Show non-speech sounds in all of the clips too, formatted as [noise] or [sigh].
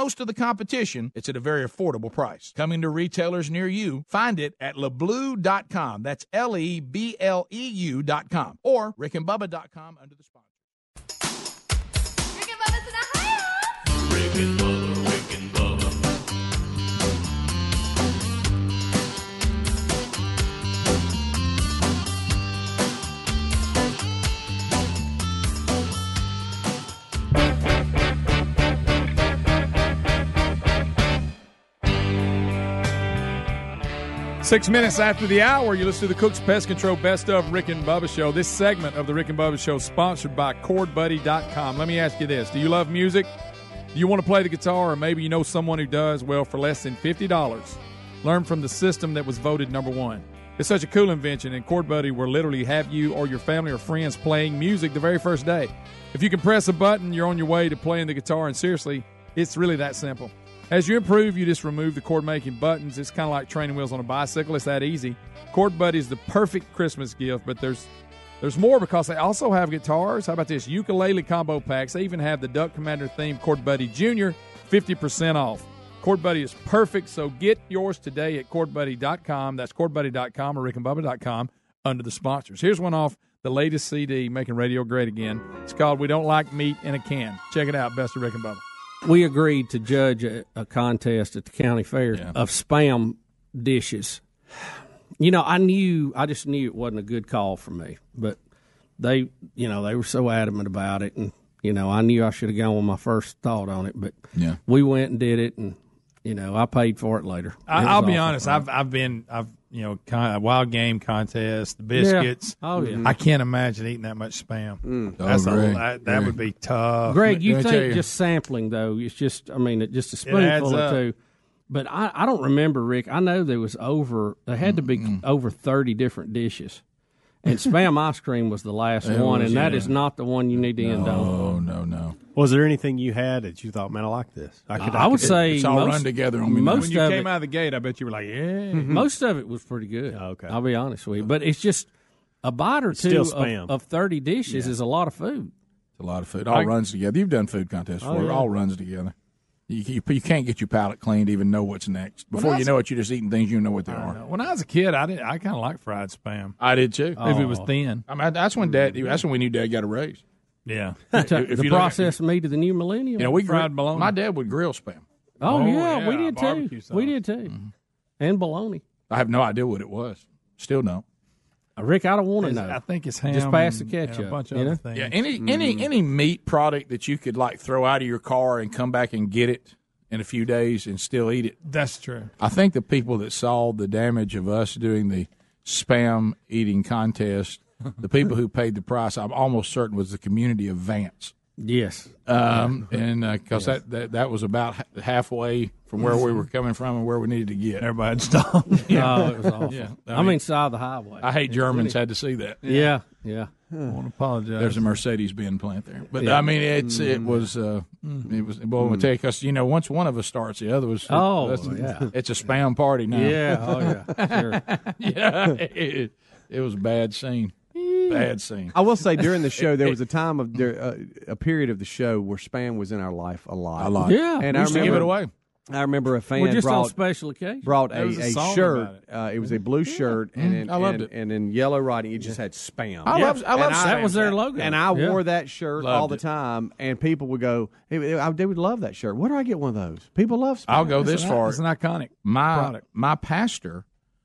most of the competition, it's at a very affordable price. Coming to retailers near you, find it at lebleu.com. That's L E B L E U.com or rickandbubba.com under the sponsor. Rick and Bubba's in Ohio. Six minutes after the hour, you listen to the Cook's Pest Control Best of Rick and Bubba Show. This segment of the Rick and Bubba Show is sponsored by ChordBuddy.com. Let me ask you this Do you love music? Do you want to play the guitar, or maybe you know someone who does? Well, for less than $50, learn from the system that was voted number one. It's such a cool invention, and Chord Buddy will literally have you or your family or friends playing music the very first day. If you can press a button, you're on your way to playing the guitar, and seriously, it's really that simple. As you improve, you just remove the chord making buttons. It's kind of like training wheels on a bicycle. It's that easy. Chord Buddy is the perfect Christmas gift, but there's there's more because they also have guitars. How about this ukulele combo packs? They even have the Duck Commander themed Chord Buddy Junior, 50% off. Chord Buddy is perfect, so get yours today at chordbuddy.com. That's chordbuddy.com or rickandbubba.com under the sponsors. Here's one off the latest CD, Making Radio Great Again. It's called We Don't Like Meat in a Can. Check it out, Best of Rick and Bubba. We agreed to judge a, a contest at the county fair of spam dishes. You know, I knew, I just knew it wasn't a good call for me, but they, you know, they were so adamant about it, and you know, I knew I should have gone with my first thought on it, but Yeah. we went and did it, and you know, I paid for it later. It I, I'll be awful. honest. I've I've been I've you know con, wild game contest, the biscuits. Oh, yeah. I can't imagine eating that much spam. Mm. That's Oh, a, Greg, that, that Greg. would be tough. Greg, you Let me tell think you. just sampling though? It's just, I mean, it just a spoonful or two. But I, I don't remember, Rick. I know there was over, there had to be over thirty different dishes, and spam ice cream was the last It one, was, and that yeah. is not the one you need to end on. Oh, no, no. Was there anything you had that you thought, man, I like this? I could, I, would say It's all most, run together on me most when you of came it, out of the gate, I bet you were like, yeah. Mm-hmm. most of it was pretty good. Oh, okay. I'll be honest with you, but it's just a bite or still two spam. of, of thirty dishes is a lot of food. It's a lot of food. It all runs together. You've done food contests oh, before. It all runs together. You, you, you can't get your palate clean to even know what's next. Before you know it, you're just eating things you don't know what they I are. know. When I was a kid, I did. I kind of liked fried spam I did too. if it was oh. thin. I mean, that's when Dad. That's when we knew Dad got a raise. Yeah. [laughs] If the you look at- processed meat of the new millennium. You know, we Fried grill, bologna. My dad would grill spam. oh, Oh, yeah, we did too. sauce. We did too, mm-hmm. and bologna. I have no idea what it was. Still don't. Uh, Rick, I don't want to know. I think it's ham. Just pass the and- and ketchup, a bunch of you other things. Yeah, any any any meat product that you could like throw out of your car and come back and get it in a few days and still eat it. That's true. I think the people that saw the damage of us doing the spam eating contest, the people who paid the price, I'm almost certain was the community of Vance. Yes, Um, and because that, that that was about ha- halfway from where we were coming from and where we needed to get. Everybody had stopped. [laughs] oh, it was awful. Yeah, I, mean, side of the highway. I hate Germans had to see that. yeah, yeah. I want to apologize. There's a Mercedes Benz plant there, but I mean, it's it was uh, it was. Well, I'm gonna tell you, because you know, once one of us starts, the other was. Oh, yeah. it's a spam party now. Yeah, oh yeah, [laughs] sure. yeah. [laughs] It, it was a bad scene. Bad scene. I will say during the show there [laughs] was a time of there uh, a period of the show where spam was in our life a lot. A lot. Yeah, And We I used to remember give it away. I remember a fan We're just on brought special occasion. brought a, There was a a song shirt. it. Uh, it was a blue shirt, and in, I loved and, it. and in yellow writing, it just had spam. I love. I love. And I- that was their logo, And I Yeah. wore that shirt Loved all the it. time, and people would go, hey, I- "They would love that shirt. Where do I get one of those?" People love spam. I'll go this far. It's an iconic. my product. my pastor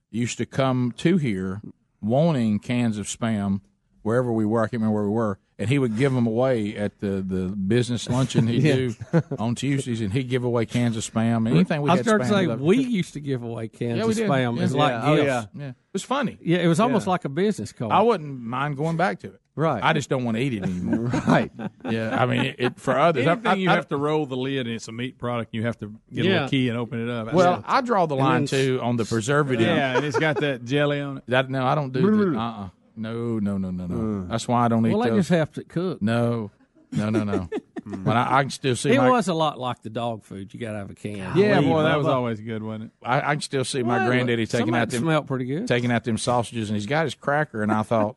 used to come to here wanting cans of spam wherever we were. I can't remember where we were, and he would give them away at the, the business luncheon he'd [laughs] do on Tuesdays, and he'd give away cans of spam. Anything we I spam, to say we used to give away cans Yeah, of spam Yeah. as like Yeah. Oh, gifts. yeah. yeah, it was funny. Yeah, it was almost like a business card. I wouldn't mind going back to it. Right. I just don't want to eat it anymore. [laughs] right. yeah, I mean, it, it, for others, I- Anything I- you I- have to roll the lid and it's a meat product, you have to get a Yeah. little key and open it up. Well, I draw the line too on the preservative. yeah, and it's got that jelly on it. That no, I don't do that. Uh-uh. No, no, no, no, no. Mm. That's why I don't eat well, they those. just have to cook. No, no, no, no. [laughs] Mm. but I, I can still see It my was a lot like the dog food. You got to have a can. Yeah, Golly, boy, that was always good, wasn't it? I, I can still see my Well, granddaddy some taking of out it them smelled pretty good. taking out them sausages, and he's got his cracker, and I thought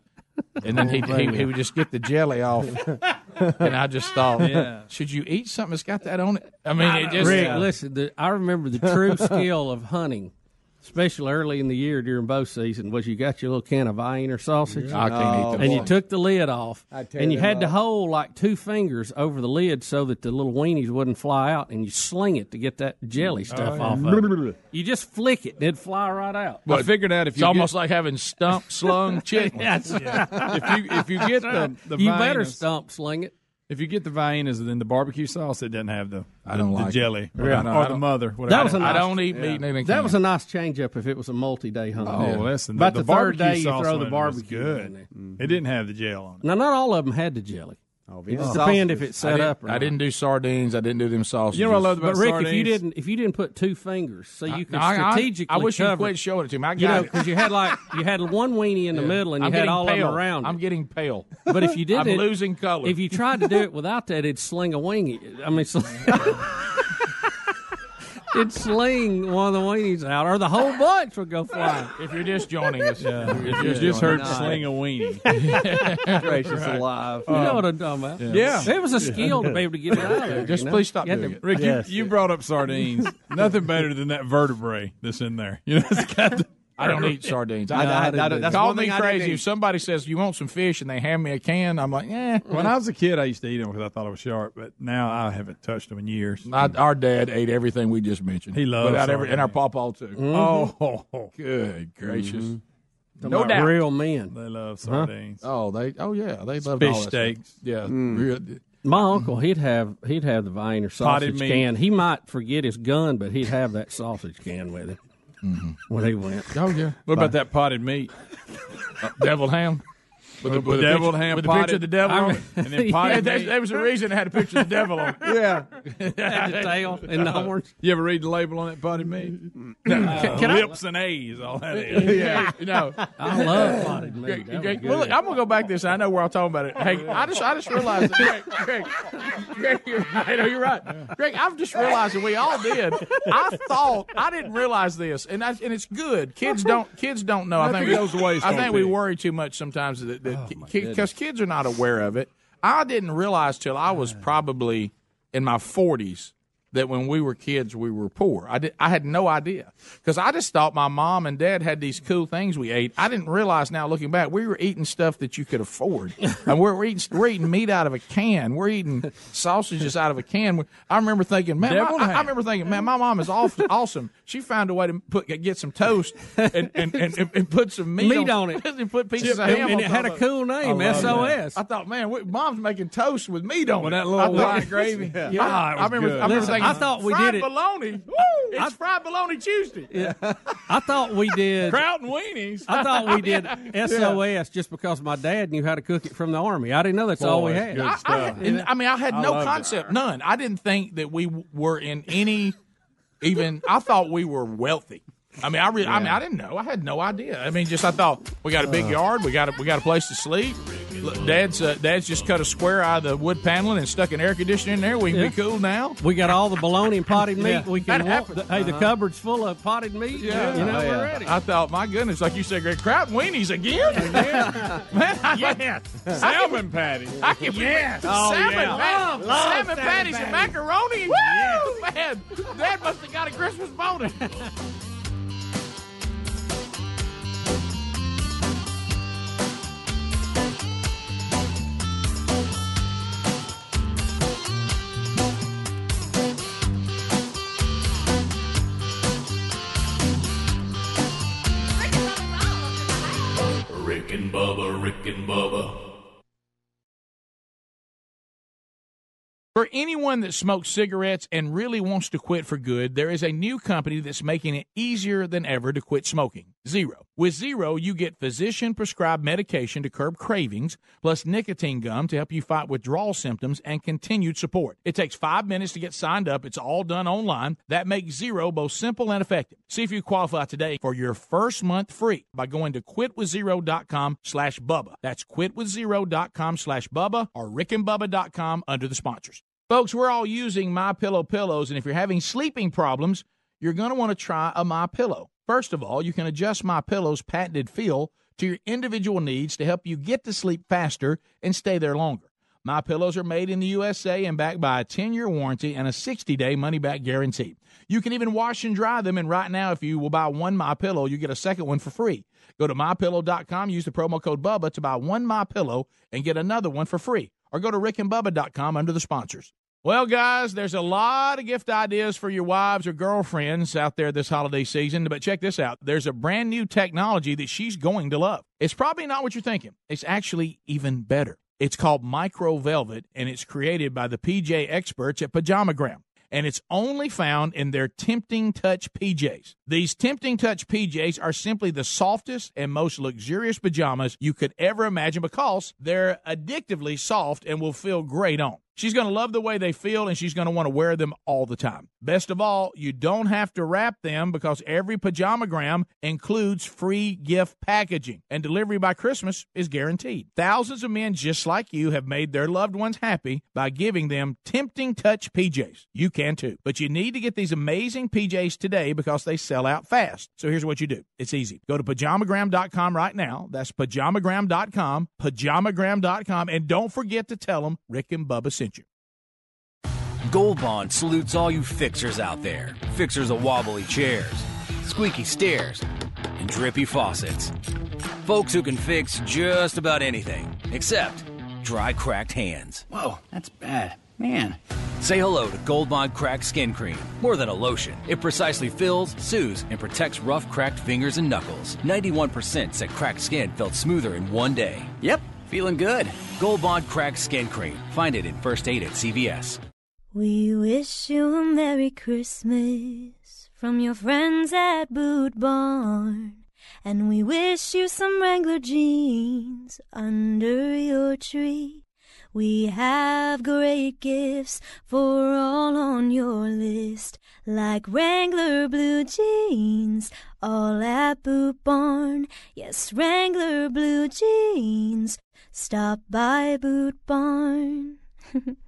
and then he, he he would just get the jelly off, [laughs] and I just thought, Yeah. should you eat something that's got that on it? I mean, it just Rick, listen, the, I remember the true [laughs] skill of hunting, especially early in the year during bow season, was you got your little can of Wiener sausage. I can't eat them. And you took the lid off, and you them had to hold like two fingers over the lid so that the little weenies wouldn't fly out, and you sling it to get that jelly mm. stuff oh, off of it. [laughs] You just flick it, and it'd fly right out. I figured out if It's you almost like having stump slung [laughs] chicken. Yes. get, if you if you get [laughs] the the you better stump sling it. If you get the Viennas then the barbecue sauce, it doesn't have the I don't the like it. jelly or, Yeah, the, or the mother. Whatever. That was a I nice, don't eat meat in that was a nice change up if it was a multi day hunt. Oh, listen, About the, the, the third barbecue day, you sauce throw the was barbecue good. in there. It didn't have the gel on it. Now, not all of them had the jelly. Oh, It just sausage depends if is- it's I set didn't, up. Or I not. didn't do sardines. I didn't do them sausages. You know what I love about But Rick, sardines? if you didn't, if you didn't put two fingers, so you could No, I- I- strategically I, wish you cover. quit showing it to me. I got you know, it. because you had like you had one weenie in the middle, and you I'm had getting all pale. of them around. I'm it. getting pale. But if you did [laughs] I'm didn't, losing color. if you tried to do it without that, it'd sling a wing. I mean, sling, [laughs] it'd sling one of the weenies out, or the whole bunch would go flying. [laughs] if you're just joining us, yeah. if you're You just heard us. sling a weenie. [laughs] [laughs] gracious alive. You know what I'm um, talking about? Yeah. it was a skill to be able to get it out of there. Just you know? please stop doing to- it. Rick, Yes. you, you brought up sardines. Nothing better than that vertebrae that's in there. You know, it's got the, I don't eat sardines. I, I, I, didn't that's Call me thing I didn't crazy. If somebody says you want some fish and they hand me a can, I'm like, eh. when I was a kid, I used to eat them because I thought it was sharp. But now I haven't touched them in years. I, our dad ate everything we just mentioned. He loves without every, and our sardines. pawpaw too. Mm-hmm. Oh, [laughs] Good gracious! Mm-hmm. Talking No doubt. real men. they love uh-huh. sardines. Oh, they. Oh yeah, they love Fish all steaks. Stuff. Yeah, mm. real- My uncle, he'd have he'd have the Viner Potted sausage can. He might forget his gun, but he'd have that sausage can with him Mm-hmm. when he went. oh yeah. What about that potted meat? Uh, deviled ham? With the, with the Deviled picture, ham with the picture of the devil I on it. And then [laughs] Yeah, potted Yeah, there, there was a reason it had a picture of the devil on it. [laughs] Yeah. Had the tail and the [laughs] horns. You ever read the label on that potted meat? Can, can I? Lips and A's, all that is. Yeah, you know. I love potted meat. Greg, Greg, well, look, I'm gonna go back to this. I know we're all talking about it. Hey, I just, I just realized, that, Greg, Greg, Greg, you're right. No, you're right. Greg, I've just realized that we all did. I thought I didn't realize this, and I, and it's good. Kids don't, kids don't know. I think Nothing goes to waste I think we worry too much sometimes that because oh, kids are not aware of it. I didn't realize till I was probably in my 40s that when we were kids we were poor. I did, I had no idea because I just thought my mom and dad had these cool things we ate. I didn't realize now looking back we were eating stuff that you could afford, [laughs] and we're, we're eating we're eating meat out of a can. We're eating sausages out of a can. I remember thinking, man, my- I, I remember thinking, man, my mom is awful, [laughs] awesome. She found a way to put get some toast and and, and, and put some meat, Meat on it. [laughs] and put pieces of ham and on it had a top of it. cool name, love SOS. I thought, man, we, mom's making toast with meat on With it. that little white gravy. Yeah, Ah, I remember. good. I remember Listen, thinking, I thought we fried did it- bologna. [laughs] Woo! It's fried bologna Tuesday. I thought we did. Kraut and weenies. I thought we did [laughs] SOS just because my dad knew how to cook it from the army. I didn't know that's all we had. good I, I, stuff. and, I mean, I had no loved it. concept, none. I didn't think that we w- were in any. Even I thought we were wealthy. I mean, I really, I mean, I didn't know. I had no idea. I mean, just I thought we got a big yard. We got a, we got a place to sleep. Look, Dad's uh, Dad's just cut a square out of the wood paneling and stuck an air conditioner in there. We can Yeah. be cool now. We got all the bologna and potted meat. We can. That wa- happened. the- hey, the cupboard's full of potted meat. Yeah. you know Oh, we're ready. I thought, my goodness, like you said, Greg, Kraut and weenies again. [laughs] Man, I Yes. Salmon patties. I can yes. Oh, salmon, yeah. pat- Love- love salmon salmon patties and macaroni. Woo, man, Dad must have got a Christmas bonus. [laughs] Rick Bubba. For anyone that smokes cigarettes and really wants to quit for good, there is a new company that's making it easier than ever to quit smoking. Zero. With Zero, you get physician prescribed medication to curb cravings, plus nicotine gum to help you fight withdrawal symptoms and continued support. It takes five minutes to get signed up. It's all done online. That makes Zero both simple and effective. See if you qualify today for your first month free by going to quitwithzero.com slash Bubba. That's quitwithzero.com slash Bubba or rickandbubba.com under the sponsors. Folks, we're all using My Pillow pillows, and if you're having sleeping problems, you're going to want to try a My Pillow. First of all, you can adjust My Pillow's patented feel to your individual needs to help you get to sleep faster and stay there longer. My pillows are made in the USA and backed by a 10-year warranty and a 60-day money-back guarantee. You can even wash and dry them and right now if you will buy one My Pillow, you get a second one for free. Go to mypillow.com, use the promo code Bubba to buy one My Pillow and get another one for free. Or go to rickandbubba.com under the sponsors. Well, guys, there's a lot of gift ideas for your wives or girlfriends out there this holiday season, but check this out. There's a brand new technology that she's going to love. It's probably not what you're thinking. It's actually even better. It's called Micro Velvet, and it's created by the PJ experts at Pajamagram. And it's only found in their Tempting Touch PJs. These Tempting Touch PJs are simply the softest and most luxurious pajamas you could ever imagine because they're addictively soft and will feel great on. She's going to love the way they feel and she's going to want to wear them all the time. Best of all, you don't have to wrap them because every pajamagram includes free gift packaging and delivery by Christmas is guaranteed. Thousands of men just like you have made their loved ones happy by giving them tempting touch PJs. You can too. But you need to get these amazing PJs today because they sell out fast. So here's what you do. It's easy. Go to pajamagram.com right now. That's pajamagram.com, pajamagram.com and don't forget to tell them Rick and Bubba sent. Gold Bond salutes all you fixers out there. Fixers of wobbly chairs, squeaky stairs, and drippy faucets. Folks who can fix just about anything, except dry, cracked hands. Whoa, that's bad. Man. Say hello to Gold Bond Cracked Skin Cream. More than a lotion, it precisely fills, soothes, and protects rough, cracked fingers and knuckles. 91% said cracked skin felt smoother in one day. Yep, feeling good. Gold Bond Cracked Skin Cream. Find it in First Aid at CVS. We wish you a Merry Christmas from your friends at Boot Barn. And we wish you some Wrangler jeans under your tree. We have great gifts for all on your list, like Wrangler blue jeans, all at Boot Barn. Yes, Wrangler blue jeans. Stop by Boot Barn. [laughs]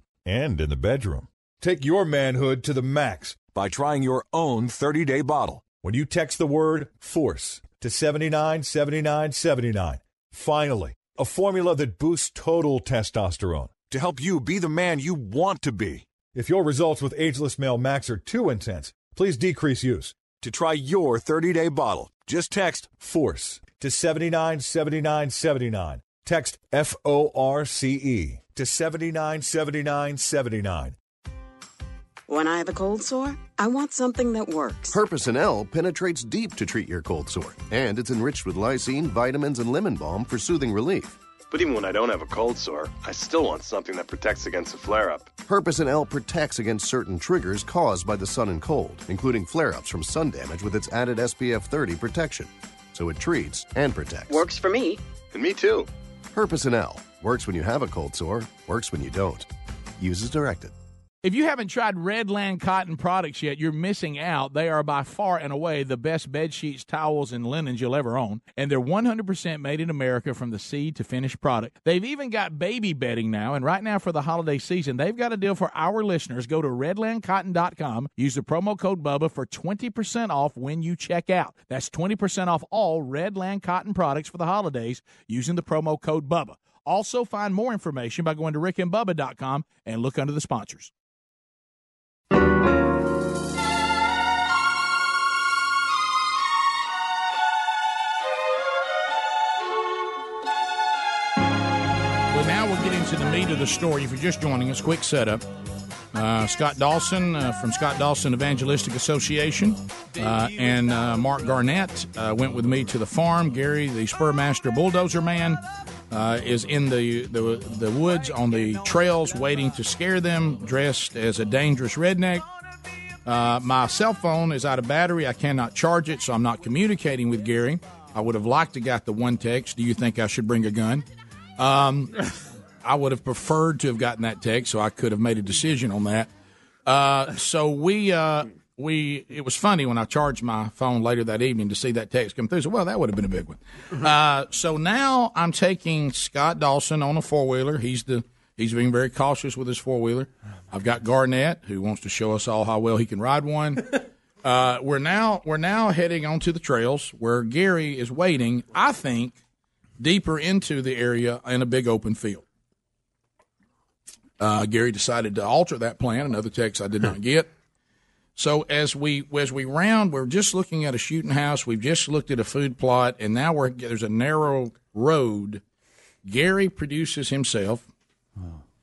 and in the bedroom. Take your manhood to the max by trying your own 30 day bottle when you text the word FORCE to 797979. Finally, a formula that boosts total testosterone to help you be the man you want to be. If your results with Ageless Male Max are too intense, please decrease use. To try your 30 day bottle, just text FORCE to 797979. Text F O R C E to 797979. When I have a cold sore, I want something that works. Herpecin L penetrates deep to treat your cold sore, and it's enriched with lysine, vitamins, and lemon balm for soothing relief. But even when I don't have a cold sore, I still want something that protects against a flare up. Herpecin L protects against certain triggers caused by the sun and cold, including flare ups from sun damage with its added SPF 30 protection. So it treats and protects. Works for me. And me too. L works when you have a cold sore, works when you don't. Use as directed. If you haven't tried Redland Cotton products yet, you're missing out. They are by far and away the best bed sheets, towels, and linens you'll ever own. And they're 100% made in America from the seed to finished product. They've even got baby bedding now. And right now for the holiday season, they've got a deal for our listeners. Go to redlandcotton.com. Use the promo code BUBBA for 20% off when you check out. That's 20% off all Redland Cotton products for the holidays using the promo code BUBBA. Also, find more information by going to rickandbubba.com and look under the sponsors. The of the story. If you're just joining us, quick setup. Uh, Scott Dawson uh, from Scott Dawson Evangelistic Association uh, and uh, Mark Garnett uh, went with me to the farm. Gary, the Spurmaster bulldozer man, uh, is in the, the the woods on the trails waiting to scare them, dressed as a dangerous redneck. my cell phone is out of battery. I cannot charge it, so I'm not communicating with Gary. I would have liked to got the one text. Do you think I should bring a gun? Um, I would have preferred to have gotten that text, so I could have made a decision on that. Uh, so we uh, we it was funny when I charged my phone later that evening to see that text come through. So well, that would have been a big one. Uh, so now I'm taking Scott Dawson on a four wheeler. He's the he's being very cautious with his four wheeler. I've got Garnett who wants to show us all how well he can ride one. [laughs] Uh, we're now we're now heading onto the trails where Gary is waiting. I think deeper into the area in a big open field. Uh, Gary decided to alter that plan. Another text I did not get. So as we as we round, we're just looking at a shooting house. We've just looked at a food plot, and now we're there's a narrow road. Gary produces himself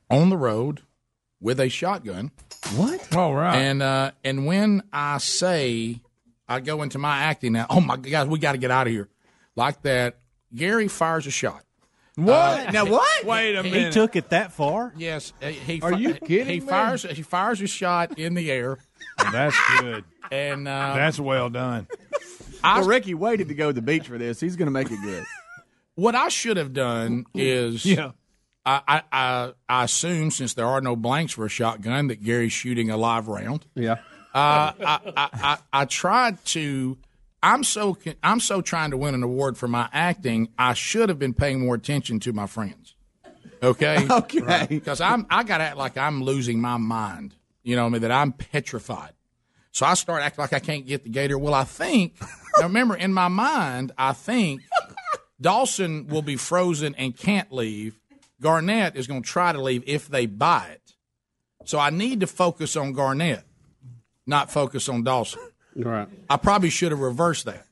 on the road with a shotgun. What? All right. And uh, and when I say I go into my acting now, oh my God, we got to get out of here, like that. Gary fires a shot. What? Uh, now what? Wait a minute. He took it that far? Yes, uh, he. Are you kidding He me? fires. He fires a shot in the air, That's good. and uh, That's well done. I, well, Ricky waited to go to the beach for this. He's going to make it good. what I should have done is, Yeah. I, I, I, I assume since there are no blanks for a shotgun that Gary's shooting a live round. Yeah. Uh, I, I, I, I tried to. I'm so I'm so trying to win an award for my acting. I should have been paying more attention to my friends. Okay. [laughs] Okay. Because I'm I got to act like I'm losing my mind. You know, what I mean that I'm petrified. So I start acting like I can't get the gator. Well, I think now remember in my mind, I think [laughs] Dawson will be frozen and can't leave. Garnett is going to try to leave if they buy it. So I need to focus on Garnett, not focus on Dawson. Right. I probably should have reversed that.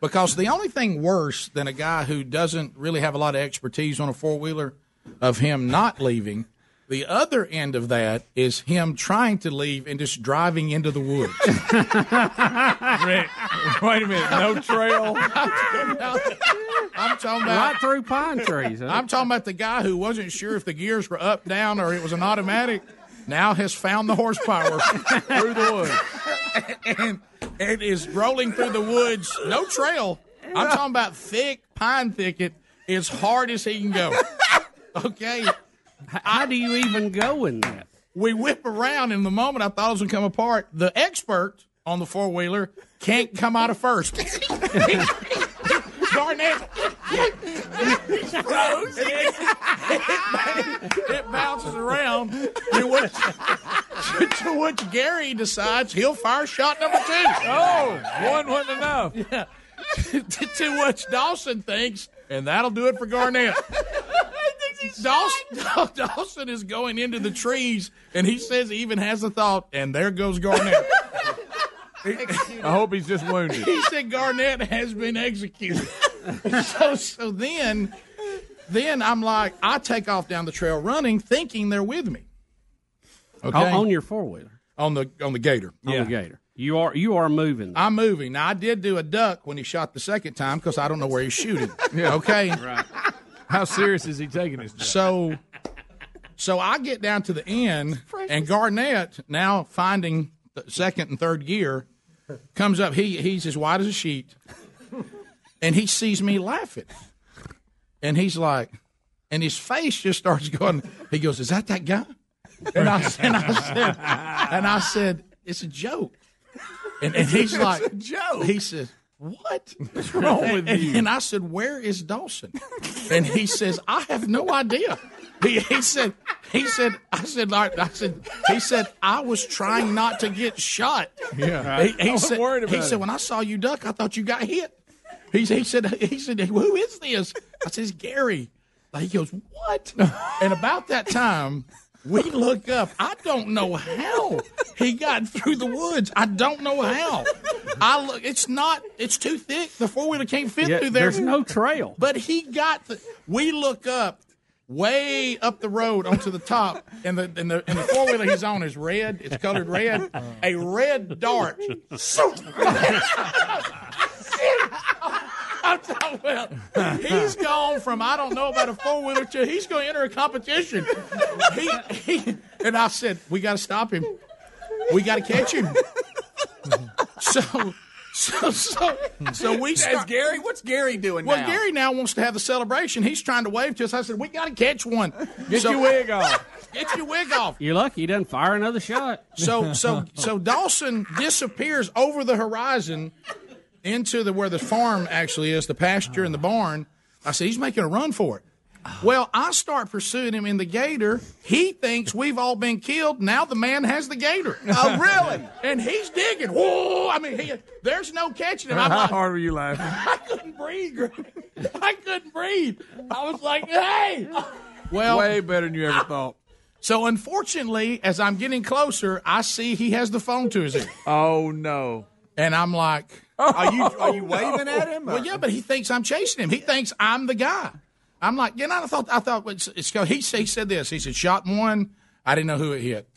Because the only thing worse than a guy who doesn't really have a lot of expertise on a four wheeler of him not leaving, the other end of that is him trying to leave and just driving into the woods. [laughs] Rick, wait a minute. No trail. [laughs] I'm talking about Right through pine trees. huh? I'm talking about the guy who wasn't sure if the gears were up, down, or it was an automatic. Now has found the horsepower [laughs] through the woods and, and is rolling through the woods. No trail. I'm talking about thick pine thicket as hard as he can go. [laughs] Okay. How do you even go in that? We whip around in the moment I thought it was gonna come apart. The expert on the four wheeler can't come out of first. [laughs] Garnett froze. It, it bounces around. To which, to which Gary decides he'll fire shot number two. Oh, one wasn't enough. to, to which Dawson thinks, and that'll do it for Garnett. [laughs] Dawson, Dawson is going into the trees, and he says he even has a thought, and there goes Garnett. [laughs] I hope he's just wounded. he said Garnett has been executed. [laughs] so, so then, then I'm like, I take off down the trail running, thinking they're with me. Okay, On, on your four wheeler. on the on the gator. On the gator. You are you are moving. I'm moving. Now I did do a duck when he shot the second time because I don't know where he's shooting. [laughs] Okay. [laughs] Right. How serious is he taking this? So, so I get down to the end, and Garnett, now finding the second and third gear, comes up. He he's as wide as a sheet, and he sees me laughing, and he's like, and his face just starts going. He goes, "Is that that guy?" And I, and I said, and I said, "It's a joke." And, and he's like, joke. He says, "What? What's wrong with and, you? and I said, "Where is Dawson?" And he says, "I have no idea." He, he said, "He said, I said, I I said, he said, I was trying not to get shot." Yeah. He, he I was said, worried he about said, it. when I saw you duck, I thought you got hit. He, he said, he said, who is this? I said, it's Gary. He goes, what? And about that time, we look up. I don't know how he got through the woods. I don't know how. I look. It's not. It's too thick. The four wheeler can't fit Yeah, through there. there's no trail. But he got the. We look up, way up the road onto the top, and the and the and the four wheeler he's on is red. It's colored red. A red dart. [laughs] [laughs] So, [laughs] I'm talking about. He's gone from I don't know about a four wheeler to he's going to enter a competition. He, he and I said we got to stop him. We got to catch him. So, So, so, so we That's start. Gary. What's Gary doing Well, now? Gary now wants to have the celebration. He's trying to wave to us. I said, "We got to catch one. Get So- your wig off. [laughs] Get your wig off." You're lucky he doesn't fire another shot. So, so, so Dawson disappears over the horizon into the where the farm actually is, the pasture and the barn. I said, "He's making a run for it." Well, I start pursuing him in the gator. He thinks we've all been killed. Now the man has the gator. [laughs] Oh, really? And he's digging. Whoa! I mean, he, there's no catching him. I'm How like, hard were you laughing? [laughs] I couldn't breathe. Greg. I couldn't breathe. I was like, hey. Well, Way better than you ever thought. so unfortunately, as I'm getting closer, I see he has the phone to his ear, Oh no. and I'm like, Are you are you [laughs] oh, waving at him? well, yeah, but he thinks I'm chasing him. He thinks I'm the guy. I'm like, you know, I thought, I thought it's, it's he, he said this. He said, shot one, I didn't know who it hit.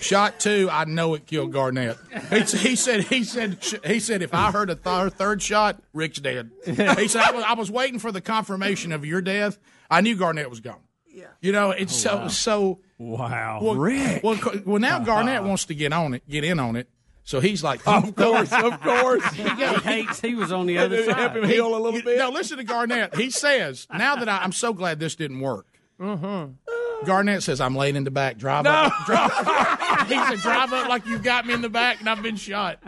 Shot two, I know it killed Garnett. He, he said, he said, he said, if I heard a th- third shot, Rick's dead. He said, I was, I was waiting for the confirmation of your death. I knew Garnett was gone. Yeah. You know, it's oh, so, so, Wow. well, Rick. well, well, now Garnett uh-huh. wants to get on it, get in on it. So he's like, Of course, of course. [laughs] He hates he was on the other side. Help side. him heal a little bit. No, listen to Garnett. He says, now that I, I'm so glad this didn't work. Mm-hmm. Garnett says, I'm laying in the back. Drive up. Drive, [laughs] he said, drive up like you got me in the back and I've been shot.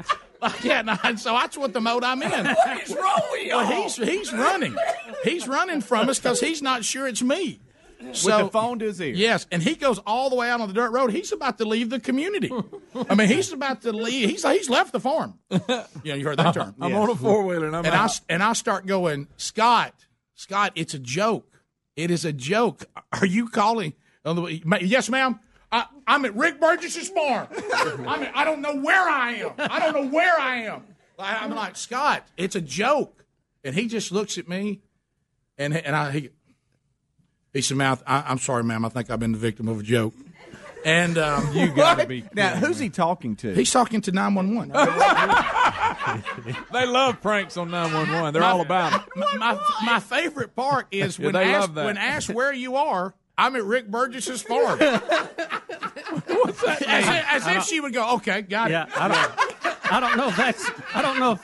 Like, [laughs] yeah, no, and so that's what the mode I'm in. What is wrong with you? Well, he's, he's running. He's running from us because he's not sure it's me. With the phone to his ear. Yes, and he goes all the way out on the dirt road. He's about to leave the community. I mean, he's about to leave. He's he's left the farm. [laughs] Yeah, you heard that term. I'm on a four wheeler and I'm and I and I start going, Scott, Scott, it's a joke. It is a joke. Are you calling? on the- Ma- Yes, ma'am. I, I'm at Rick Burgess's farm. I mean, I don't know where I am. I don't know where I am. I- I'm like Scott. It's a joke, and he just looks at me, and and I he, he said, "Mouth, I, I'm sorry, ma'am. I think I've been the victim of a joke." And um, You [laughs] gotta be. Now, who's he talking to? he's talking to 911. [laughs] They love pranks on 911. They're all about it. my, my, my favorite part is [laughs] Yeah, when they asked love that. when asked where you are. I'm at Rick Burgess's farm. What's that As, if, as if she would go, okay, got it. Yeah, it. I don't. I don't know if that's. I don't know if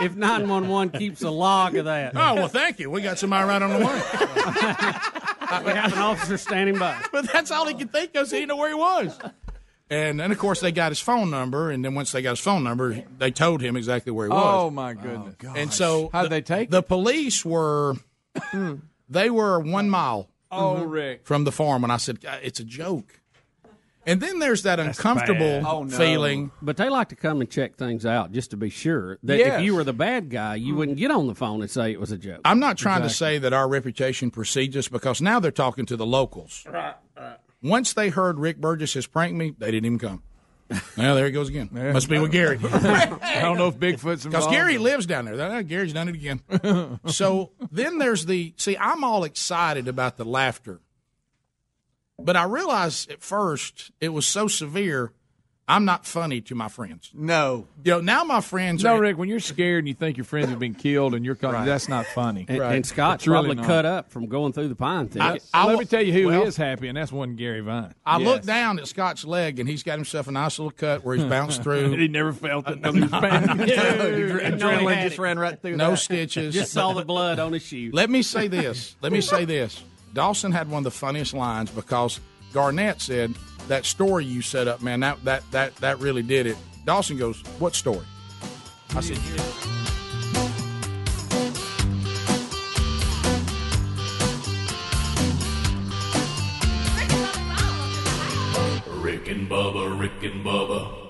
if nine one one keeps a log of that. Oh well, thank you. We got somebody right on the line. [laughs] We have an officer standing by. [laughs] but that's all he could think of. So he didn't know where he was. And then, of course, they got his phone number. And then once they got his phone number, they told him exactly where he was. Oh my goodness. Oh, and so How'd the, they take the police were hmm. they were one mile Oh, Rick. from the farm when I said it's a joke. And then there's that uncomfortable. Oh, no. feeling. But they like to come and check things out just to be sure that Yes. if you were the bad guy, you wouldn't get on the phone and say it was a joke. I'm not trying to say that our reputation precedes us because now they're talking to the locals. Right. Once they heard Rick Burgess has pranked me, they didn't even come. Well, there he goes again. Must be with Gary. [laughs] I don't know if Bigfoot's [laughs] Because involved. Gary lives down there. Gary's done it again. [laughs] so then there's the see, I'm all excited about the laughter. But I realized at first it was so severe, I'm not funny to my friends. No. You know, now my friends No, are Rick, when you're scared and you think your friends have been killed and you're calling, that's not funny. And, and Scott's It's really probably not. cut up from going through the pine thicket. I Let me tell you who well- is happy, and that's one Gary Vine. I Yes. look down at Scott's leg and he's got himself a nice little cut where he's [laughs] bounced through. he never felt it [laughs] until he [laughs] was panicking. Adrenaline just ran right through no that. stitches. Just saw the blood on his shoe. Let me say this. Let me say this. Dawson had one of the funniest lines because Garnett said that story you set up, man. That that that that really did it. Dawson goes, "What story?" I said, Rick and Bubba, Rick and Bubba.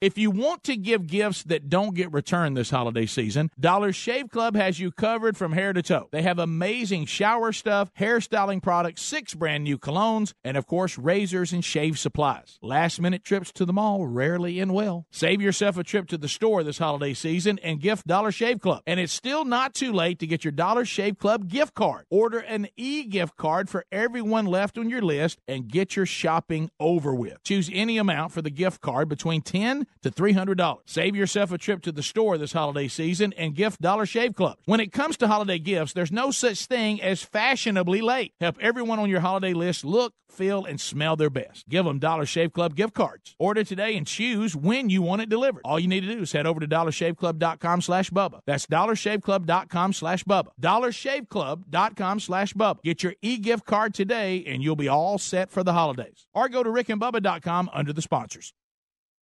If you want to give gifts that don't get returned this holiday season, Dollar Shave Club has you covered from hair to toe. They have amazing shower stuff, hairstyling products, six brand new colognes, and of course, razors and shave supplies. Last minute trips to the mall rarely end well. Save yourself a trip to the store this holiday season and gift Dollar Shave Club. And it's still not too late to get your Dollar Shave Club gift card. Order an e gift card for everyone left on your list and get your shopping over with. Choose any amount for the gift card between 10 to $300. Save yourself a trip to the store this holiday season and gift Dollar Shave Club. When it comes to holiday gifts, there's no such thing as fashionably late. Help everyone on your holiday list look, feel, and smell their best. Give them Dollar Shave Club gift cards. Order today and choose when you want it delivered. All you need to do is head over to dollarshaveclub.com slash Bubba. That's dollarshaveclub.com slash Bubba. dollarshaveclub.com slash Bubba. Get your e-gift card today and you'll be all set for the holidays. Or go to rickandbubba.com under the sponsors.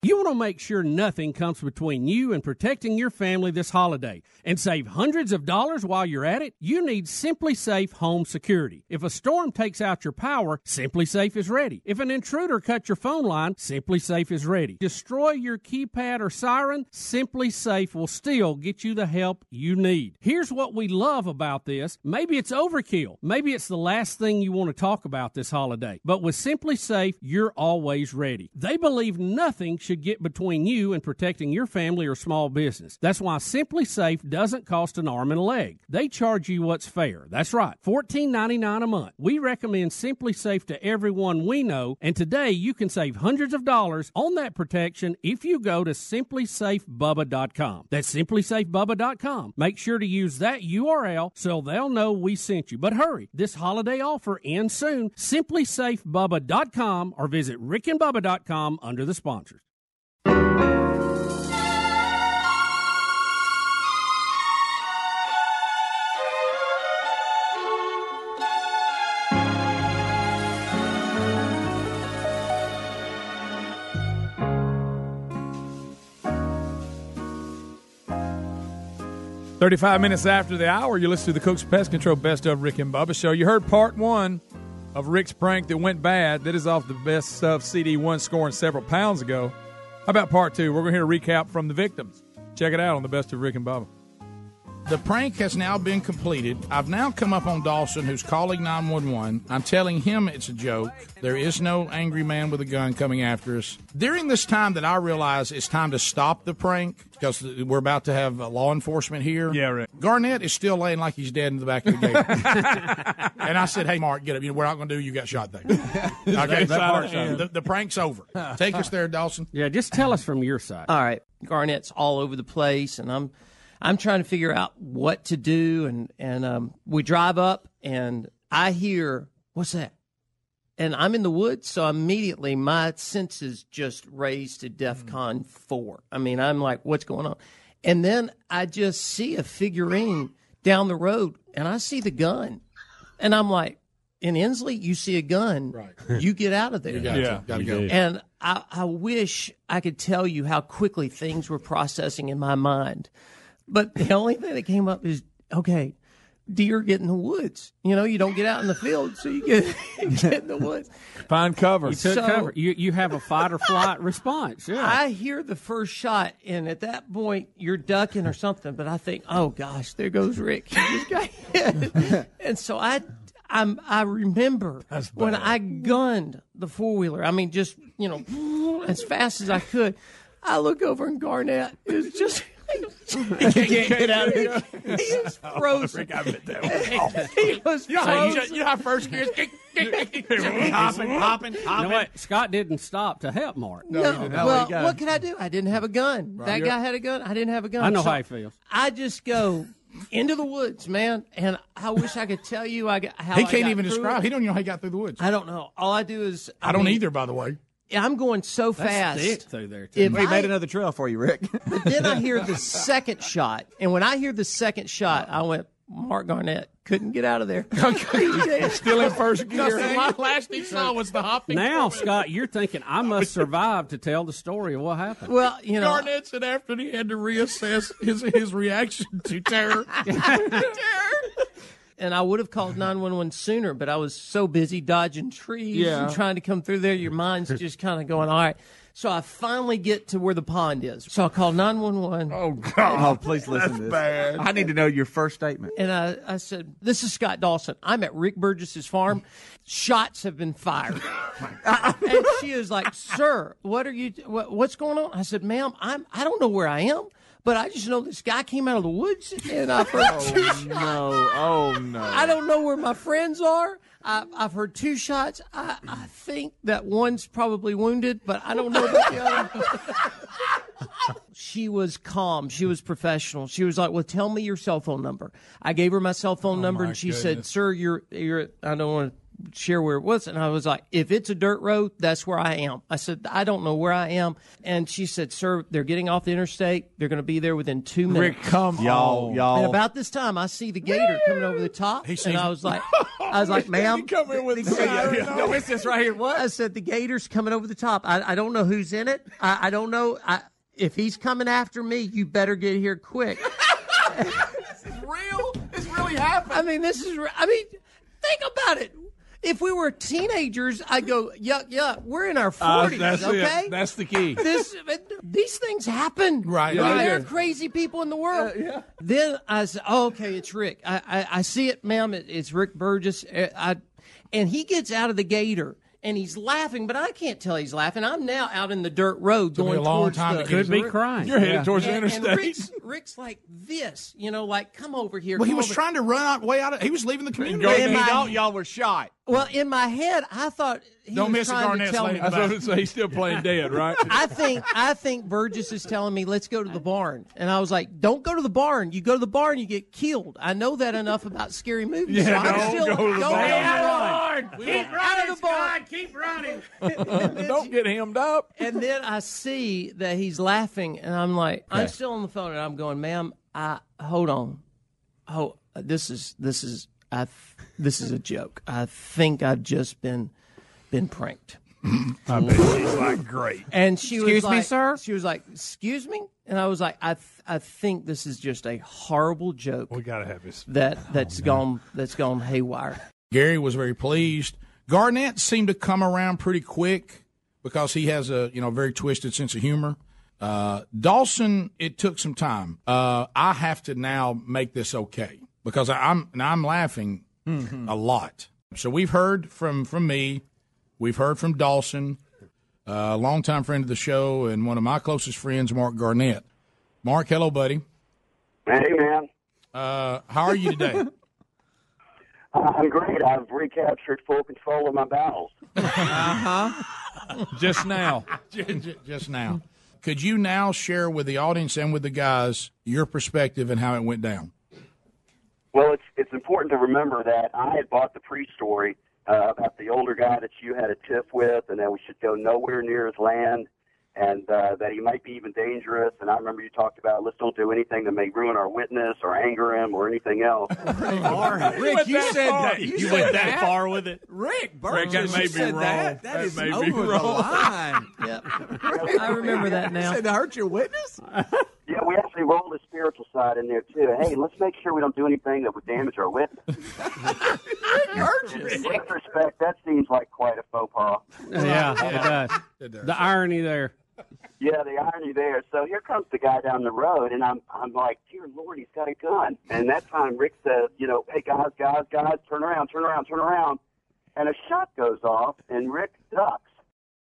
You want to make sure nothing comes between you and protecting your family this holiday and save hundreds of dollars while you're at it? You need SimpliSafe Home Security. If a storm takes out your power, SimpliSafe is ready. If an intruder cuts your phone line, SimpliSafe is ready. Destroy your keypad or siren, SimpliSafe will still get you the help you need. Here's what we love about this. Maybe it's overkill. Maybe it's the last thing you want to talk about this holiday. But with SimpliSafe, you're always ready. They believe nothing should get between you and protecting your family or small business. That's why SimpliSafe doesn't cost an arm and a leg. They charge you what's fair. That's right, $14.99 a month. We recommend SimpliSafe to everyone we know, and today you can save hundreds of dollars on that protection if you go to simplisafebubba.com. That's simplisafebubba.com. Make sure to use that URL so they'll know we sent you. But hurry, this holiday offer ends soon. Simplisafebubba.com or visit rickandbubba.com under the sponsors. Thirty-five minutes after the hour, you listen to the Cook's Pest Control Best of Rick and Bubba show. You heard part one of Rick's prank that went bad. That is off the best of CD one scoring several pounds ago. How about part two? We're going to hear a recap from the victims. Check it out on the best of Rick and Bubba. The prank has now been completed. I've now come up on Dawson, who's calling 911. I'm telling him it's a joke. There is no angry man with a gun coming after us. During this time that I realize it's time to stop the prank because we're about to have uh, law enforcement here. Yeah, right. Garnett is still laying like he's dead in the back of the gate. [laughs] and I said, hey, Mark, get up. You know, we're not going to do you got shot there. [laughs] okay, That part's over. the, the prank's over. Take us there, Dawson. Yeah, just tell us from your side. All right, Garnett's all over the place, and I'm I'm trying to figure out what to do, and and um, we drive up, and I hear what's that, and I'm in the woods, so immediately my senses just raised to DEFCON four. I mean, I'm like, what's going on? And then I just see a figurine down the road, and I see the gun, and I'm like. In Inslee, you see a gun, right? You get out of there. You got to. Yeah. Gotta go. And I, I wish I could tell you how quickly things were processing in my mind. But the only thing that came up is okay, deer get in the woods. You know, you don't get out in the field, so you get, [laughs] get in the woods. Find cover. You took So- cover. You you have a fight or flight [laughs] response. Yeah. I hear the first shot, and at that point, you're ducking or something. But I think, oh gosh, there goes Rick. He just got hit. [laughs] and so I, I'm, I remember when I gunned the four wheeler. I mean, just you know, as fast as I could. I look over, and Garnett is just. He can't get out of here. He is [laughs] frozen. Rick, I've been there. he was You know how, you, frozen. you know how first gears. hopping, hopping, You hopping. know what? Scott didn't stop to help Mark. No, well, what could I do? I didn't have a gun. That guy had a gun. I didn't have a gun. I know So how he feels. I just go into the woods, man, and I wish I could tell you I got how He I can't got even through describe. it. He don't know how he got through the woods. I don't know. All I do is I don't mean, either, by the way. I'm going so That's fast. thick through there. Too. If We I- made another trail for you, Rick. [laughs] But then I [laughs] hear the second shot, and when I hear the second shot, I went, Mark Garnett couldn't get out of there. [laughs] Still in first No, gear. my last he saw was the hopping. Now, Scott, you're thinking I must survive to tell the story of what happened. well, you know, Garnett said after he had to reassess his his reaction to terror. And I would have called [laughs] 911 sooner, but I was so busy dodging trees Yeah. and trying to come through there. Your mind's [laughs] just kind of going, all right. So I finally get to where the pond is. So I call 911. Oh God! Oh, [laughs] please listen to this. bad. I need to know your first statement. And I, I said, This is Scott Dawson. I'm at Rick Burgess's farm. Shots have been fired. Oh, and she is like, Sir, what are you, what, what's going on? I said, Ma'am, I'm, I don't know where I am, but I just know this guy came out of the woods and I've heard two [laughs] oh, shots. No, oh no. I don't know where my friends are. I, I've heard two shots. I, I think that one's probably wounded, but I don't know about the other. [laughs] she was calm. She was professional. She was like, "Well, tell me your cell phone number." I gave her my cell phone oh, number, and she said, "Sir, you're you're. I don't want to." Share where it was, and I was like, "If it's a dirt road, that's where I am." I said, "I don't know where I am," and she said, "Sir, they're getting off the interstate. They're going to be there within two minutes." Rick, come Y'all, on. y'all. And about this time, I see the gator coming over the top, and I was like, [laughs] I was like, ma'am, come in with the siren [laughs] on. No, it's this right here. What? I said the gator's coming over the top. I, I don't know who's in it. I, I don't know. I, if he's coming after me, you better get here quick. [laughs] this is real. It's really happening. I mean, this is. re- I mean, think about it. If we were teenagers, I'd go yuck yuck. We're in our Uh, forties, that's okay? it. That's the key. this these things happen. Right. I mean, Yeah, there are crazy people in the world. Then I said, oh, okay, it's Rick. I, I, I see it, ma'am. It, it's Rick Burgess. Uh, I, and he gets out of the gator. And he's laughing, but I can't tell he's laughing. I'm now out in the dirt road Took me going a long towards time the. to Could be crying. You're headed Yeah. towards the and, and interstate. Rick's, Rick's like this, you know, like come over here. Well, he was over- trying to run out way out of. He was leaving the community. Garnett, in my- y'all, y'all were shot. Well, in my head, I thought he Don't was miss it, trying to Garnett's tell me. lady. I was to say he's still playing dead, right? [laughs] I think I think Burgess is telling me let's go to the barn, and I was like, "Don't go to the barn. You go to the barn, you get killed." I know that enough about scary movies. so Yeah, I'm don't still go to the don't barn. run. Keep Out of the barn. Keep running. [laughs] [laughs] Don't get hemmed up. And then I see that he's laughing, and I'm like, I'm still on the phone, and I'm going, "Ma'am, I hold on, oh, this is this is I this is a joke. I think I've just been been pranked." [laughs] I bet he's like, great. And she Excuse was me, like, sir? She was like, "Excuse me," and I was like, "I th- I think this is just a horrible joke We got to have this. that oh, that's gone that's gone haywire." Gary was very pleased. Garnett seemed to come around pretty quick. because he has a you know very twisted sense of humor. Uh, Dawson, it took some time. Uh, I have to now make this okay because I, I'm now I'm laughing a lot. So we've heard from from me, we've heard from Dawson, uh, longtime friend of the show and one of my closest friends, Mark Garnett. Mark, hello, buddy. Hey, man. Uh, how are you today? [laughs] I'm great. I've recaptured full control of my bowels. Uh-huh. Just now. [laughs] just, just now. Could you now share with the audience and with the guys your perspective and how it went down? Well, it's it's important to remember that I had bought the pre-story uh, about the older guy that you had a tiff with, and that we should go nowhere near his land, and uh, that he might be even dangerous. And I remember you talked about let's don't do anything that may ruin our witness or anger him or anything else. [laughs] Rick, you said that. You, went that far with it. Rick, Rick, that may be said wrong. That, that That is may be over the line. [laughs] Yep. I remember that now. You said to hurt your witness? Yeah, we actually rolled the spiritual side in there too. Hey, let's make sure we don't do anything that would damage our witness. [laughs] In retrospect, that seems like quite a faux pas. Yeah, it does. The irony there. Yeah, the irony there. So here comes the guy down the road, and I'm I'm like, dear Lord, he's got a gun. And that time Rick says, you know, hey guys, guys, guys, turn around, turn around, turn around. And a shot goes off, and Rick ducks.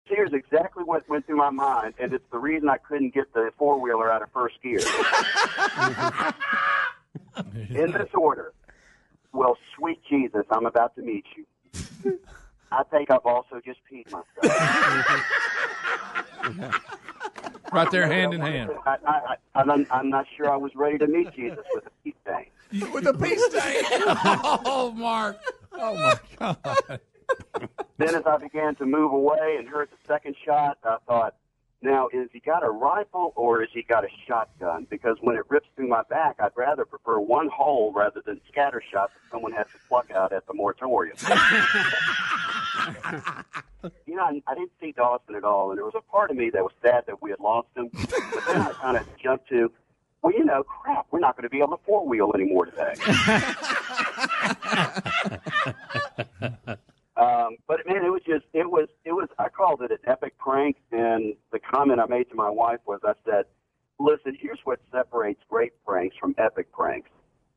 Here's exactly what went through my mind, and it's the reason I couldn't get the four wheeler out of first gear. [laughs] In this order. Well, sweet Jesus, I'm about to meet you. I think I've also just peed myself. [laughs] Right there, [laughs] hand in hand. I, I, I, I'm, I'm not sure I was ready to meet Jesus with a pee stain. With a peace stain. [laughs] oh, Mark. Oh my God. Then, as I began to move away and heard the second shot, I thought, now, is he got a rifle or is he got a shotgun? Because when it rips through my back, I'd rather prefer one hole rather than scatter shots that someone has to pluck out at the moratorium. [laughs] you know, I, I didn't see Dawson at all, and there was a part of me that was sad that we had lost him. But then I kind of jumped to, well, you know, crap, we're not going to be on the four wheel anymore today. [laughs] Um, but man, it was just it was it was I called it an epic prank, and the comment I made to my wife was I said, "Listen, here's what separates great pranks from epic pranks: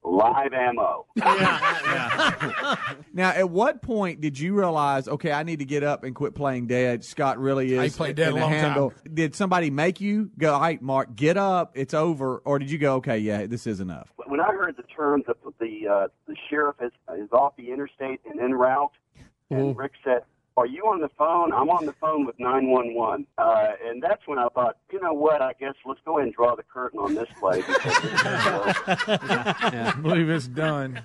live ammo." [laughs] Now, at what point did you realize, okay, I need to get up and quit playing dead? Scott really is. I played dead in a the long time. Did somebody make you go, all right, Mark, get up, it's over? Or did you go, okay, yeah, this is enough? When I heard the term that the uh, the sheriff is is off the interstate and en route, and Rick said. Are you on the phone? I'm on the phone with 911. Uh, and that's when I thought, you know what? I guess let's go ahead and draw the curtain on this play. Because this is, uh, [laughs] I believe it's done.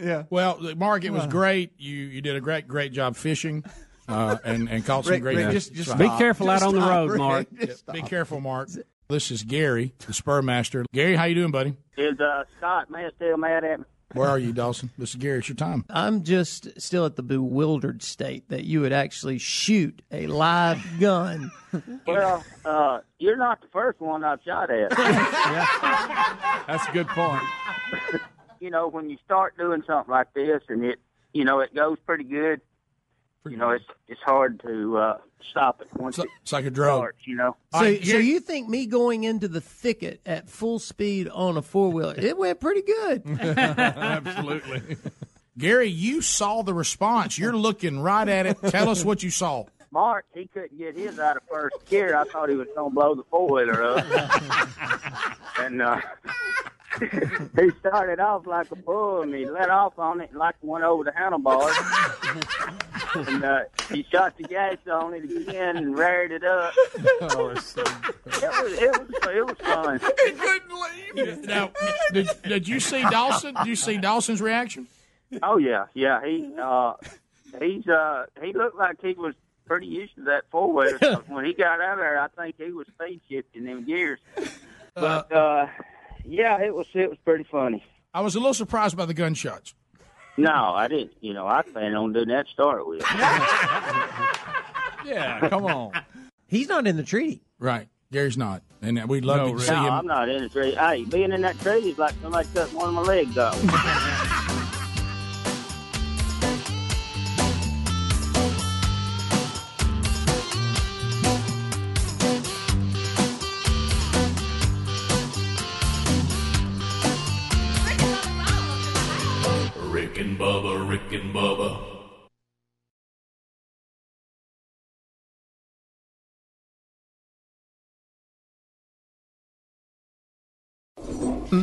Yeah. Well, Mark, it was great. You you did a great great job fishing, uh, and and caught some Rick, great. Rick, fish. just- just Be stop. careful out Just on the road, Rick. Mark. Just Be careful, Mark. This is Gary, the spur master. Gary, how you doing, buddy? Is uh, Scott man still mad at me? Where are you, Dawson? This is Gary. It's your time. I'm just still at the bewildered state that you would actually shoot a live gun. [laughs] Well, uh, you're not the first one I've shot at. [laughs] That's a good point. you know, when you start doing something like this and it, you know, it goes pretty good. You know, it's it's hard to uh, stop it once it It's like a drug. starts. You know. So, so you think me going into the thicket at full speed on a four wheeler? It went pretty good. [laughs] Absolutely. Gary, you saw the response. You're looking right at it. Tell us what you saw. Mark, he couldn't get his out of first gear. I thought he was going to blow the four wheeler up. [laughs] and uh, [laughs] he started off like a bull, and he let off on it like went over the handlebars. [laughs] and uh, he shot the gas on it again and reared it up. [laughs] Oh, it's so- It was it was it was fun. He couldn't leave. Now, did, did you see Dawson? Did you see Dawson's reaction? Oh yeah, yeah. He uh, he's uh, he looked like he was pretty used to that four wheeler. when he got out of there, I think he was speed shifting them gears. But uh, yeah, it was it was pretty funny. I was a little surprised by the gunshots. No, I didn't. You know, I planned on doing that to start with. [laughs] yeah, come on. He's not in the treaty. Right. Gary's not. And we'd love No, to see no, him. I'm not in the treaty. Hey, being in that tree is like somebody cutting one of my legs off. [laughs]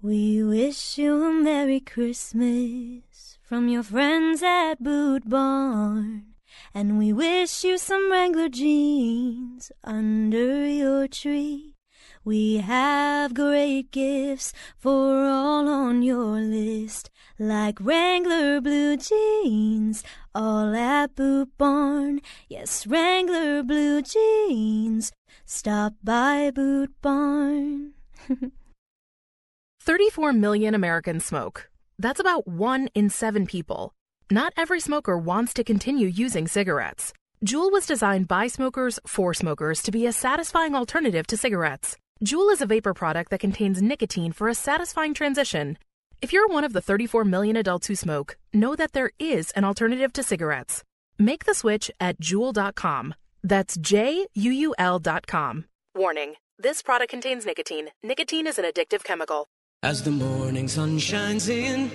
We wish you a Merry Christmas from your friends at Boot Barn. And we wish you some Wrangler jeans under your tree. We have great gifts for all on your list, like Wrangler blue jeans, all at Boot Barn. Yes, Wrangler blue jeans. Stop by Boot Barn. [laughs] 34 million Americans smoke. That's about one in seven people. Not every smoker wants to continue using cigarettes. Juul was designed by smokers for smokers to be a satisfying alternative to cigarettes. Juul is a vapor product that contains nicotine for a satisfying transition. If you're one of the 34 million adults who smoke, know that there is an alternative to cigarettes. Make the switch at Juul.com. That's J U U L.com. Warning this product contains nicotine. Nicotine is an addictive chemical. As the morning sun shines in,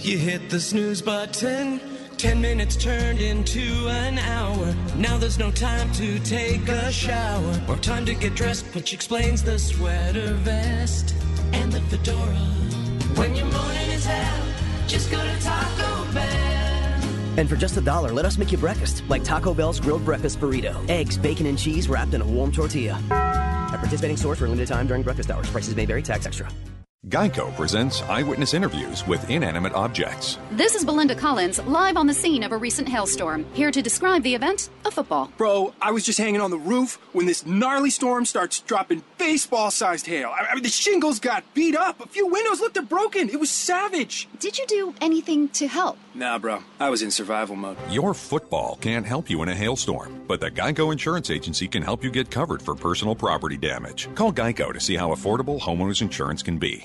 you hit the snooze button. Ten minutes turned into an hour. Now there's no time to take a shower or time to get dressed, which explains the sweater vest and the fedora. When your morning is hell, just go to Taco Bell. And for just a dollar, let us make you breakfast, like Taco Bell's grilled breakfast burrito. Eggs, bacon, and cheese wrapped in a warm tortilla. At participating stores for a limited time during breakfast hours. Prices may vary, tax extra. Geico presents eyewitness interviews with inanimate objects. This is Belinda Collins, live on the scene of a recent hailstorm. Here to describe the event a football. Bro, I was just hanging on the roof when this gnarly storm starts dropping baseball sized hail. I mean, the shingles got beat up. A few windows looked broken. It was savage. Did you do anything to help? Nah, bro. I was in survival mode. Your football can't help you in a hailstorm, but the Geico Insurance Agency can help you get covered for personal property damage. Call Geico to see how affordable homeowners insurance can be.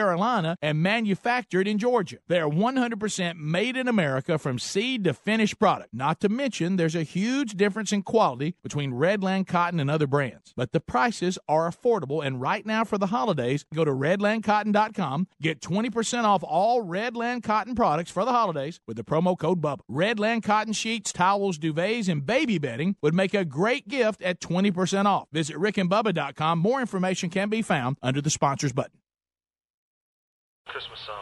Carolina and manufactured in Georgia. They're 100% made in America from seed to finished product. Not to mention, there's a huge difference in quality between Redland Cotton and other brands. But the prices are affordable, and right now for the holidays, go to redlandcotton.com, get 20% off all Redland Cotton products for the holidays with the promo code BUBBA. Redland Cotton sheets, towels, duvets, and baby bedding would make a great gift at 20% off. Visit rickandbubba.com. More information can be found under the sponsors button. Christmas song.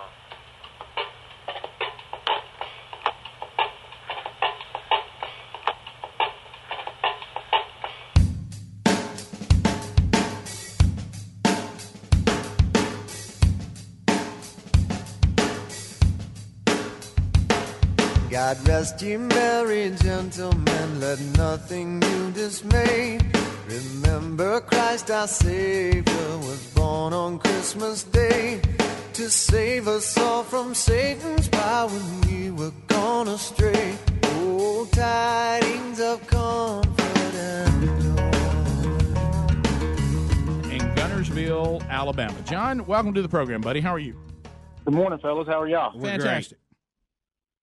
God rest ye merry gentlemen, let nothing you dismay. Remember Christ our Savior was born on Christmas Day to save us all from Satan's power when we were gone astray. Oh, tidings of comfort and in Guntersville, Alabama. John, welcome to the program, buddy. How are you? Good morning, fellas. How are y'all? Fantastic.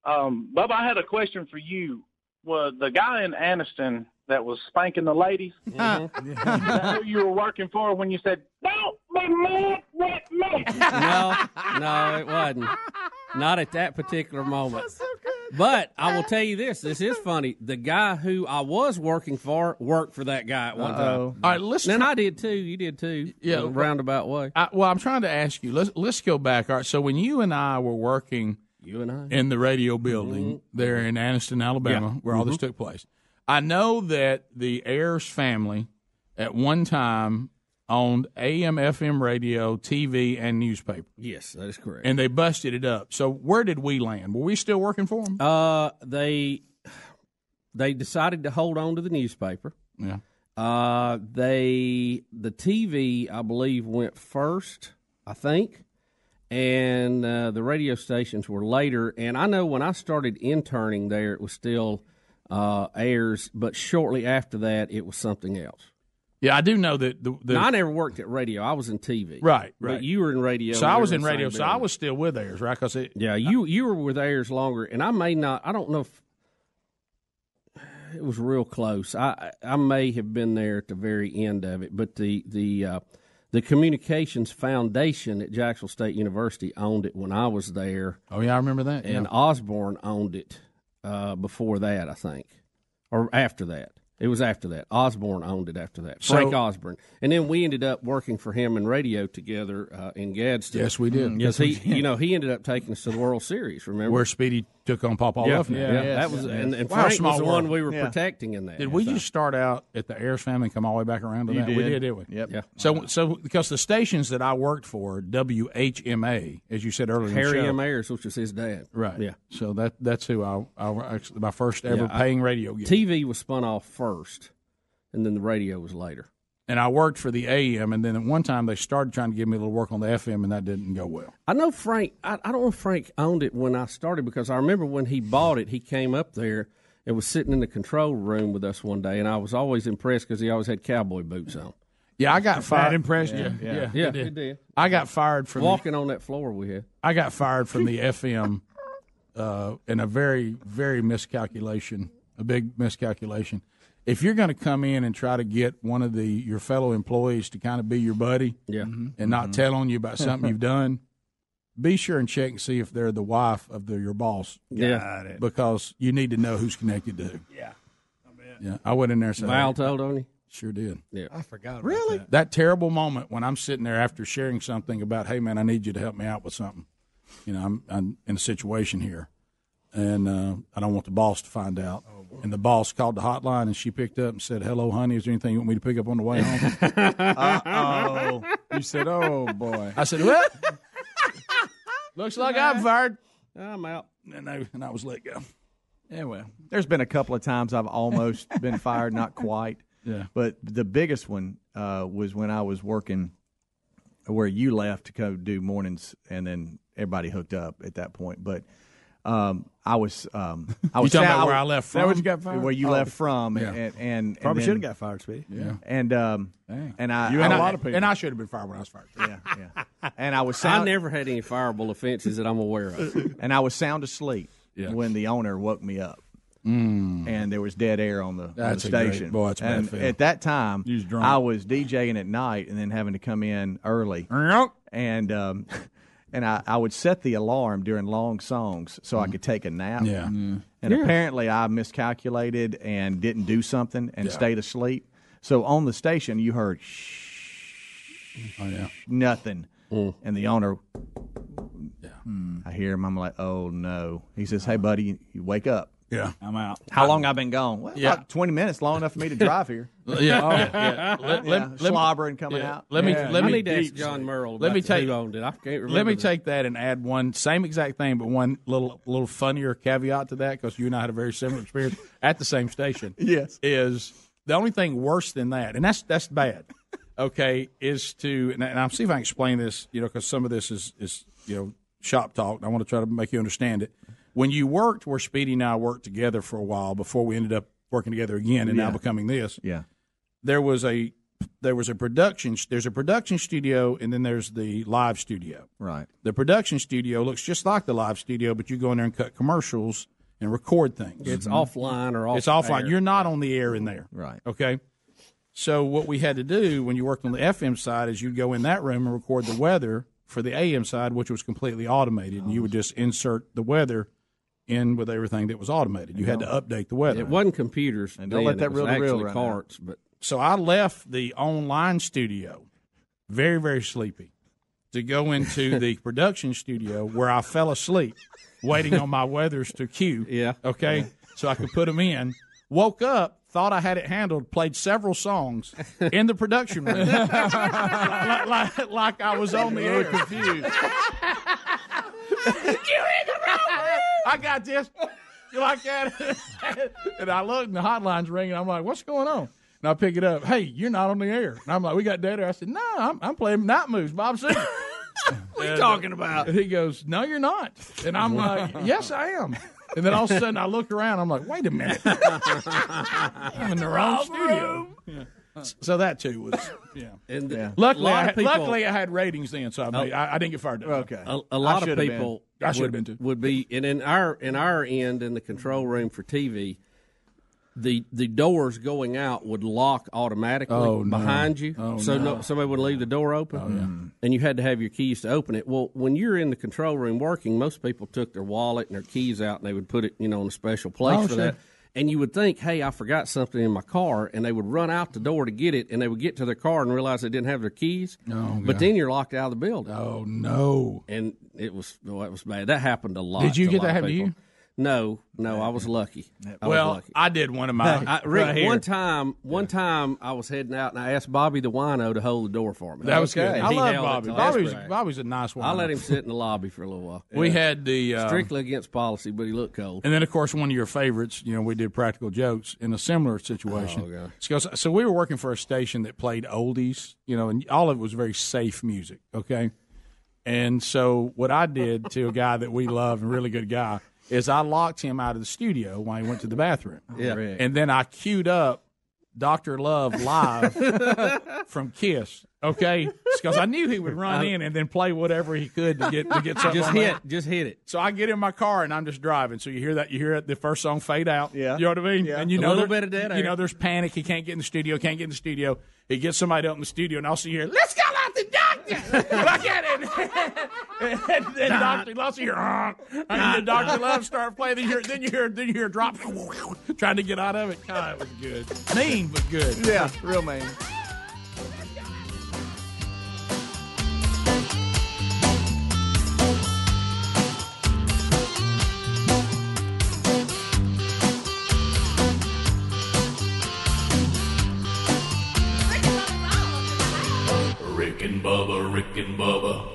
Um, Bubba, I had a question for you. Was the guy in Anniston that was spanking the ladies? [laughs] Mm-hmm. Is that who you were working for when you said, "Don't be mad with me"? no, no, it wasn't. Not at that particular moment. But I will tell you this: this is funny. The guy who I was working for worked for that guy at one Uh-oh. time. All right, let's And try- I did too. You did too. Yeah, in a roundabout way. I, well, I'm trying to ask you. Let's let's go back. All right. So when you and I were working, you and I in the radio building there in Anniston, Alabama, Yeah. where all this Mhm. took place, I know that the Ayers family at one time owned AM, FM radio, TV, and newspaper. Yes, that is correct. And they busted it up. So where did we land? Were we still working for them? Uh, they they decided to hold on to the newspaper. Yeah. Uh, they the TV I believe went first, I think, and uh, the radio stations were later. And I know when I started interning there, it was still uh, Ayers, but shortly after that, it was something else. Yeah, I do know that the, the Now, I never worked at radio. I was in TV. Right, But right. you were in radio. So I was in radio. So I was still with Ayers, right? Because it, Yeah, you you were with Ayers longer, and I may not. I don't know if it was real close. I I may have been there at the very end of it, but the the uh, the Communications Foundation at Jacksonville State University owned it when I was there. Oh yeah, I remember that. And yeah. Osborne owned it uh, before that, I think, or after that. It was after that. Osborne owned it after that. So- Frank Osborne, and then we ended up working for him in radio together uh, in Gadsden. Yes, we did. Because Yes, we he, did. you know, he ended up taking us to the World Series. Remember where Speedy took on Papa yeah, Luffner. yeah, that was, and, and Wow, Frank small was the world. one we were Yeah. protecting in that. Did we just start out at the Ayers family and come all the way back around to You that? We did. did, didn't we? Yep. Yeah. So, so because the stations that I worked for, WHMA, as you said earlier, in the Harry show, M. Ayers, which was his dad. right? Yeah. So that that's who I, I actually my first ever Yeah, I- paying radio gig. TV was spun off first, and then the radio was later. And I worked for the AM, and then at one time they started trying to give me a little work on the FM, and that didn't go well. I know Frank. I, I don't know if Frank owned it when I started because I remember when he bought it, he came up there and was sitting in the control room with us one day, and I was always impressed because he always had cowboy boots on. Yeah, I got That fired. impressed yeah, you? Yeah, Yeah. yeah, Yeah, it did. did. I got fired from the- Walking on that floor we had. I got fired from the FM uh, in a very, very miscalculation, a big miscalculation. If you're going to come in and try to get one of the your fellow employees to kind of be your buddy, Yeah. and not Mhm. tell on you about something you've [laughs] done, be sure and check and see if they're the wife of the, your boss. Yeah. Got it. because you need to know who's connected to who. Yeah. Yeah, I went in there and said, Val told on you. Sure did. Yeah, I forgot. About Really? That. That terrible moment when I'm sitting there after sharing something about, hey man, I need you to help me out with something. You know, I'm, I'm in a situation here, and uh, I don't want the boss to find out. and the boss called the hotline, and she picked up and said, "Hello, honey. Is there anything you want me to pick up on the way home?" [laughs] Uh-oh. You said, "Oh boy." I said, "What?" [laughs] Looks like I'm fired. I'm out. And I, and I was let go. Yeah, well, there's been a couple of times I've almost [laughs] been fired, not quite. Yeah. But the biggest one uh, was when I was working where you left to go do mornings, and then everybody hooked up at that point. But Um, I was. Um, [laughs] I You was talking sound- about where I left Is that where from? you got fired? Where you Oh. left from? Yeah. And, and Probably should have got fired, Speedy. Yeah. And um, and I You and had a I- lot of people. And I should have been fired when I was fired. Yeah, yeah. And I was I sound, never had any fireable offenses that I'm aware of. [laughs] and I was sound asleep Yeah. when the owner woke me up. Mm. And there was dead air on the, on the That's a great- station. boy, that's a bad and at that time, was. I was DJing at night and then having to come in early. And um, and I, I would set the alarm during long songs so I could take a nap. Mm. Yeah. Mm. And Yeah. apparently I miscalculated and didn't do something and Yeah. stayed asleep. So on the station, you heard Oh yeah. nothing. Mm. And the owner, I hear him. I'm like, oh no. He says, hey buddy, you, you wake up. Yeah. I'm out. How long I've been gone? Well, Yeah. about 20 minutes, long enough for me to drive here. [laughs] Yeah, oh. yeah, yeah. Let- let- Yeah, let me- slobbering coming yeah. out. Let me Yeah. let I me need to ask John Merle. Let me take who owned it. I can't remember. Let me the- take that and add one same exact thing, but one little little funnier caveat to that because you and I had a very similar experience [laughs] at the same station. Yes, is the only thing worse than that, and that's that's bad. Okay, is to and, and I'm see if I can explain this, you know, because some of this is is you know shop talk. And I want to try to make you understand it. When you worked where Speedy and I worked together for a while before we ended up working together again and now becoming this, Yeah. there was a there was a production there's a production studio and then there's the live studio. Right. The production studio looks just like the live studio, but you go in there and cut commercials and record things. It's mm-hmm. offline or off It's offline. air. You're not on the air in there. Right. Okay. So what we had to do when you worked on the FM side is you'd go in that room and record the weather for the AM side, which was completely automated, and you would just insert the weather in with everything that was automated. You had to update the weather. It wasn't computers. And don't let that it was reel to actually now. carts, but So I left the online studio very, very sleepy to go into [laughs] the production studio where I fell asleep waiting on my weathers to cue. [laughs] Yeah. Okay. So I could put them in. Woke up, thought I had it handled, played several songs in the production room. [laughs] like, like, like I was on the air. confused. I got this. You like that? [laughs] and I look, and the hotline's ringing. I'm like, what's going on? And I pick it up. Hey, you're not on the air. And I'm like, we got dead air. I said, no, I'm, I'm playing night moves, Bob Seger. [laughs] what are you talking about? He goes, no, you're not. And I'm like, yes, I am. And then all of a sudden, I look around. I'm like, wait a minute. [laughs] I'm in the wrong studio. Yeah. So that too was, [laughs] yeah. And Yeah. Luckily, I had, people- luckily I had ratings then, so I, oh. made, I, I didn't get fired. Okay. a, a lot of should've been. people I should've would, been too. would be and in our in our end in the control room for TV the the doors going out would lock automatically Oh, no. behind you Oh, so no. no. somebody would leave the door open Oh, hmm. and you had to have your keys to open it well when you're in the control room working most people took their wallet and their keys out and they would put it you know in a special place Oh, for sure. that and you would think, hey, I forgot something in my car, and they would run out the door to get it, and they would get to their car and realize they didn't have their keys. Oh, but God. then you're locked out of the building. Oh no! And it was well, that was bad. That happened a lot. Did you get that happen to you? No, no, I was lucky. I was well, lucky. I did one of my. I, Rick, right one time, one time I was heading out and I asked Bobby the wino to hold the door for me. That was good. I he love Bobby. Bobby's. Bobby's a nice one. I let him sit in the lobby for a little while. We had the uh, strictly against policy, but he looked cold. And then, of course, one of your favorites, you know, we did practical jokes in a similar situation. Oh, God. So, so we were working for a station that played oldies, you know, and all of it was very safe music, okay? And so what I did to a guy that we love and really good guy is I locked him out of the studio while he went to the bathroom. [laughs] Yeah. Rick. And then I queued up Dr. Love live [laughs] from Kiss, okay? Because I knew he would run in and then play whatever he could to get to get something Just hit, there. just hit it. So I get in my car and I'm just driving. So you hear that? You hear the first song fade out. Yeah. You know what I mean? Yeah. And you A know little bit of dead You air. know, there's panic. He can't get in the studio. Can't get in the studio. He gets somebody up in the studio, and I'll see you here. Let's call out the doctor. [laughs] Look at it. [laughs] and then Doctor Love here. And then Doctor Love [laughs] start playing. Then you hear. Then you hear. Then you hear drop. Trying to get out of it. God, it was good. Mean but good. Yeah, real man. And Bubba.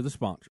the sponsor.